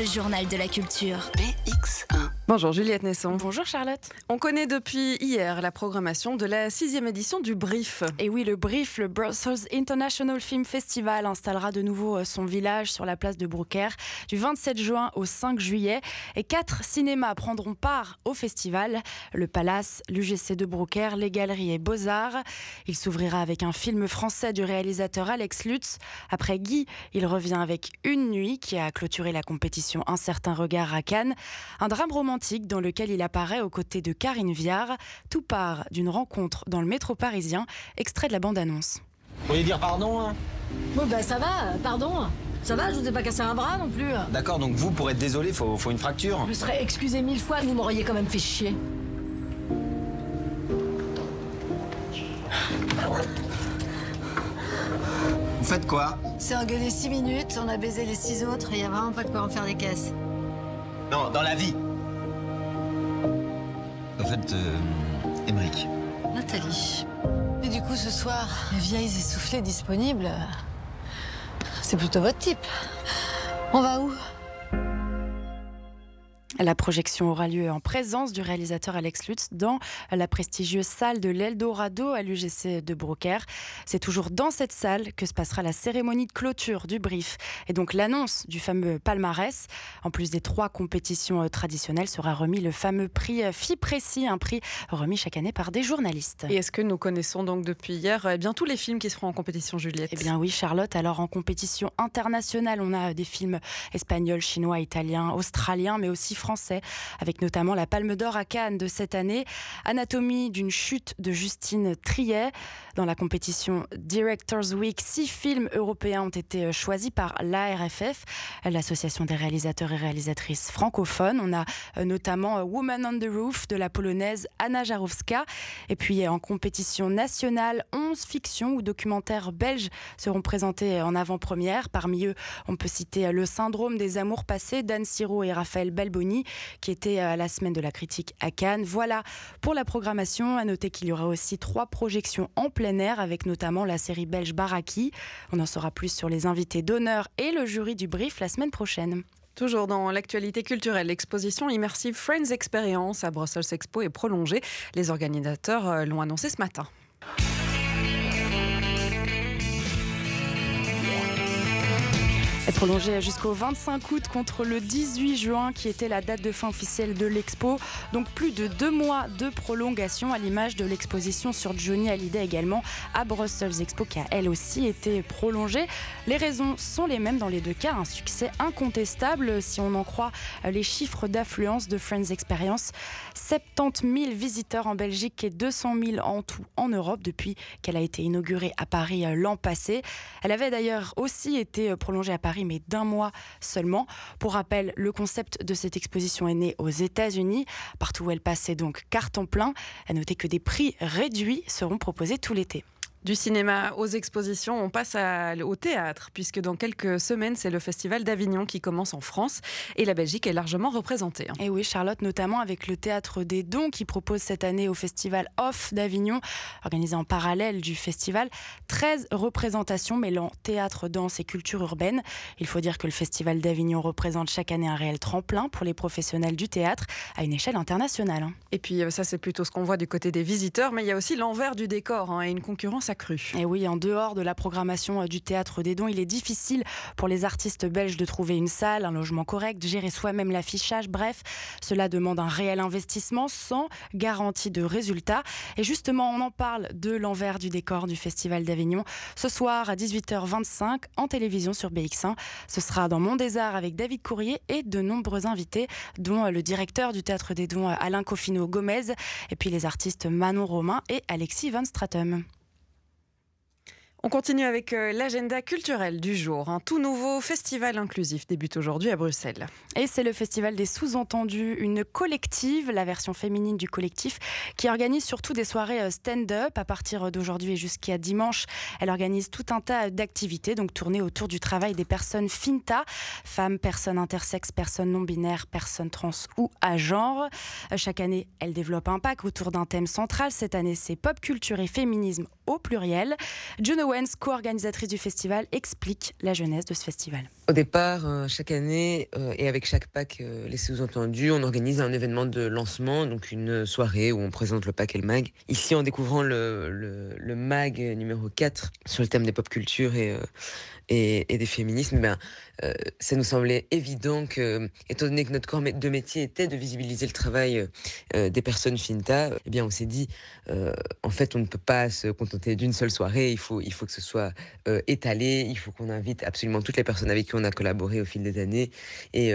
le journal de la culture. BX1. Bonjour Juliette Nesson. Bonjour Charlotte. On connaît depuis hier la programmation de la sixième édition du Brief. Et oui, le Brief, le Brussels International Film Festival, installera de nouveau euh, son village sur la place de Brooker du 27 juin au 5 juillet. Et quatre cinémas prendront part au festival le Palace, l'UGC de Brooker, les Galeries et Beaux-Arts. Il s'ouvrira avec un film français du réalisateur Alex Lutz. Après Guy, il revient avec Une nuit qui a clôturé la compétition Un certain regard à Cannes. Un drame romantique dans lequel il apparaît aux côtés de Karine Viard. Tout part d'une rencontre dans le métro parisien, extrait de la bande-annonce. Vous voulez dire pardon hein? Bon bah ça va, pardon. Ça va, je vous ai pas cassé un bras non plus. D'accord, donc vous, pour être désolé, faut, faut une fracture Je me serais excusé mille fois, vous m'auriez quand même fait chier. Vous faites quoi? C'est engueulé 6 minutes, on a baisé les 6 autres et y a vraiment pas de quoi en faire des caisses. Non, dans la vie Fait, euh, Émeric. Nathalie. Et du coup, ce soir, les vieilles essoufflées disponibles, c'est plutôt votre type. On va où? La projection aura lieu en présence du réalisateur Alex Lutz dans la prestigieuse salle de l'Eldorado à l'UGC de Broker. C'est toujours dans cette salle que se passera la cérémonie de clôture du brief et donc l'annonce du fameux palmarès. En plus des trois compétitions euh, traditionnelles, sera remis le fameux prix euh, FIPRECI, un prix remis chaque année par des journalistes. Et est-ce que nous connaissons donc depuis hier eh bien tous les films qui seront en compétition, Juliette? Eh bien oui, Charlotte. Alors en compétition internationale, on a des films espagnols, chinois, italiens, australiens, mais aussi français, avec notamment la Palme d'Or à Cannes de cette année, Anatomie d'une chute de Justine Triet. Dans la compétition Directors Week, six films européens ont été choisis par l'ARFF, l'association des réalisateurs et réalisatrices francophones. On a euh, notamment Woman on the Roof de la polonaise Anna Jarowska. Et puis en compétition nationale, 11 fictions ou documentaires belges seront présentés en avant-première. Parmi eux, on peut citer Le syndrome des amours passés d'Anne Siro et Raphaël Balboni, qui était à la semaine de la critique à Cannes. Voilà pour la programmation. À noter qu'il y aura aussi trois projections en plein air, avec notamment la série belge Baraki. On en saura plus sur les invités d'honneur et le jury du brief la semaine prochaine. Toujours dans l'actualité culturelle, l'exposition immersive Friends Experience à Brussels Expo est prolongée. Les organisateurs euh, l'ont annoncé ce matin. Prolongée jusqu'au 25 août contre le 18 juin qui était la date de fin officielle de l'expo. Donc plus de deux mois de prolongation à l'image de l'exposition sur Johnny Hallyday également à Brussels Expo qui a elle aussi été prolongée. Les raisons sont les mêmes dans les deux cas. Un succès incontestable si on en croit les chiffres d'affluence de Friends Experience. 70 000 visiteurs en Belgique et 200 000 en tout en Europe depuis qu'elle a été inaugurée à Paris l'an passé. Elle avait d'ailleurs aussi été prolongée à Paris mais d'un mois seulement. Pour rappel, le concept de cette exposition est né aux États-Unis, partout où elle passait donc carton plein. À noter que des prix réduits seront proposés tout l'été. Du cinéma aux expositions, on passe au théâtre, puisque dans quelques semaines, c'est le Festival d'Avignon qui commence en France et la Belgique est largement représentée. Et oui, Charlotte, notamment avec le Théâtre des Dons qui propose cette année au Festival Off d'Avignon, organisé en parallèle du festival, 13 représentations mêlant théâtre, danse et culture urbaine. Il faut dire que le Festival d'Avignon représente chaque année un réel tremplin pour les professionnels du théâtre à une échelle internationale. Et puis euh, ça, c'est plutôt ce qu'on voit du côté des visiteurs, mais il y a aussi l'envers du décor hein, et une concurrence et oui, en dehors de la programmation euh, du théâtre des dons, il est difficile pour les artistes belges de trouver une salle, un logement correct, gérer soi-même l'affichage. Bref, cela demande un réel investissement sans garantie de résultat. Et justement, on en parle de l'envers du décor du Festival d'Avignon ce soir à 18h25 en télévision sur BX1. Ce sera dans Mon des avec David Courrier et de nombreux invités, dont euh, le directeur du théâtre des dons Alain Cofino Gomez, et puis les artistes Manon Romain et Alexis Van Stratum. On continue avec euh, l'agenda culturel du jour. Un tout nouveau festival inclusif débute aujourd'hui à Bruxelles. Et c'est le festival des sous-entendus, une collective, la version féminine du collectif, qui organise surtout des soirées euh, stand-up à partir d'aujourd'hui et jusqu'à dimanche. Elle organise tout un tas d'activités, donc tournées autour du travail des personnes FINTA, femmes, personnes intersexes, personnes non-binaires, personnes trans ou à genre. Euh, chaque année, elle développe un pack autour d'un thème central. Cette année, c'est pop culture et féminisme au pluriel. June Owens, co-organisatrice du festival, explique la jeunesse de ce festival. Au départ, euh, chaque année, euh, et avec chaque pack euh, Les Sous-Entendus, on organise un événement de lancement, donc une soirée où on présente le pack et le mag. Ici, en découvrant le, mag numéro 4 sur le thème des pop cultures et, et, et, des féminismes, ben, euh, ça nous semblait évident que, étant donné que notre corps de métier était de visibiliser le travail euh, des personnes finta, eh bien, on s'est dit, euh, en fait, on ne peut pas se contenter d'une seule soirée. Il faut, il faut que ce soit étalé. Il faut qu'on invite absolument toutes les personnes avec qui on a collaboré au fil des années et,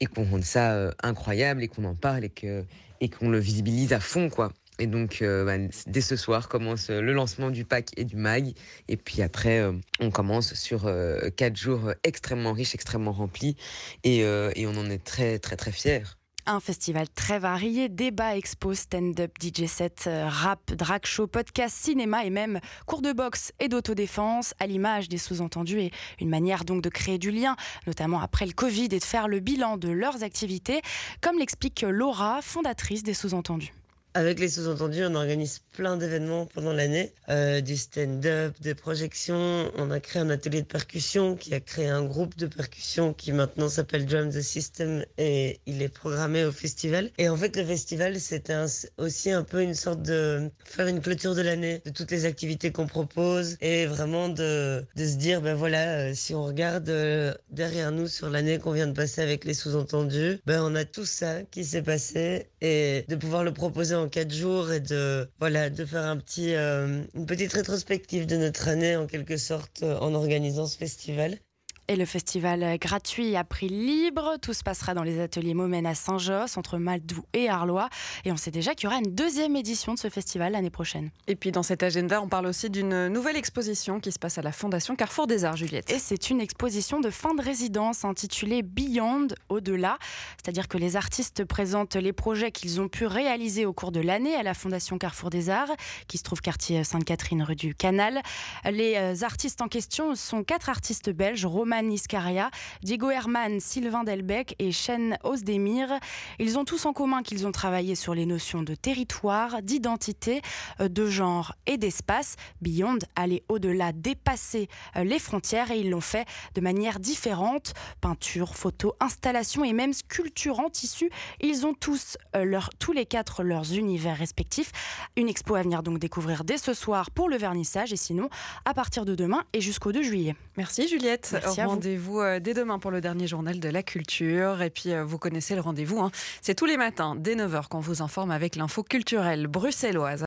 et qu'on rende ça incroyable et qu'on en parle et que et qu'on le visibilise à fond, quoi. Et donc, euh, bah, dès ce soir, commence euh, le lancement du pack et du mag. Et puis après, euh, on commence sur euh, quatre jours extrêmement riches, extrêmement remplis. Et, euh, et on en est très, très, très fiers. Un festival très varié, débat, expo, stand-up, DJ set, rap, drag show, podcast, cinéma et même cours de boxe et d'autodéfense à l'image des sous-entendus et une manière donc de créer du lien, notamment après le Covid et de faire le bilan de leurs activités, comme l'explique Laura, fondatrice des sous-entendus. Avec les sous-entendus, on organise plein d'événements pendant l'année, euh, du stand-up, des projections. On a créé un atelier de percussion qui a créé un groupe de percussion qui maintenant s'appelle Drum the System et il est programmé au festival. Et en fait, le festival, c'était aussi un peu une sorte de faire une clôture de l'année, de toutes les activités qu'on propose et vraiment de, de se dire, ben voilà, euh, si on regarde euh, derrière nous sur l'année qu'on vient de passer avec les sous-entendus, ben on a tout ça qui s'est passé et de pouvoir le proposer en quatre jours et de voilà de faire un petit euh, une petite rétrospective de notre année en quelque sorte euh, en organisant ce festival. Et le festival gratuit à prix libre, tout se passera dans les ateliers Momène à Saint-Josse, entre Maldou et Arlois. Et on sait déjà qu'il y aura une deuxième édition de ce festival l'année prochaine. Et puis dans cet agenda, on parle aussi d'une nouvelle exposition qui se passe à la Fondation Carrefour des Arts, Juliette. Et c'est une exposition de fin de résidence intitulée Beyond, au-delà. C'est-à-dire que les artistes présentent les projets qu'ils ont pu réaliser au cours de l'année à la Fondation Carrefour des Arts, qui se trouve quartier Sainte-Catherine, rue du Canal. Les artistes en question sont quatre artistes belges, Romain Iscaria, Diego Herman, Sylvain Delbecq et Chen Osdemir. Ils ont tous en commun qu'ils ont travaillé sur les notions de territoire, d'identité, de genre et d'espace. Beyond aller au-delà, dépasser les frontières et ils l'ont fait de manière différente. Peinture, photo, installation et même sculpture en tissu. Ils ont tous, leur, tous les quatre leurs univers respectifs. Une expo à venir donc découvrir dès ce soir pour le vernissage et sinon à partir de demain et jusqu'au 2 juillet. Merci Juliette. Merci Rendez-vous dès demain pour le dernier journal de la culture. Et puis, vous connaissez le rendez-vous. Hein. C'est tous les matins, dès 9h, qu'on vous informe avec l'info culturelle bruxelloise.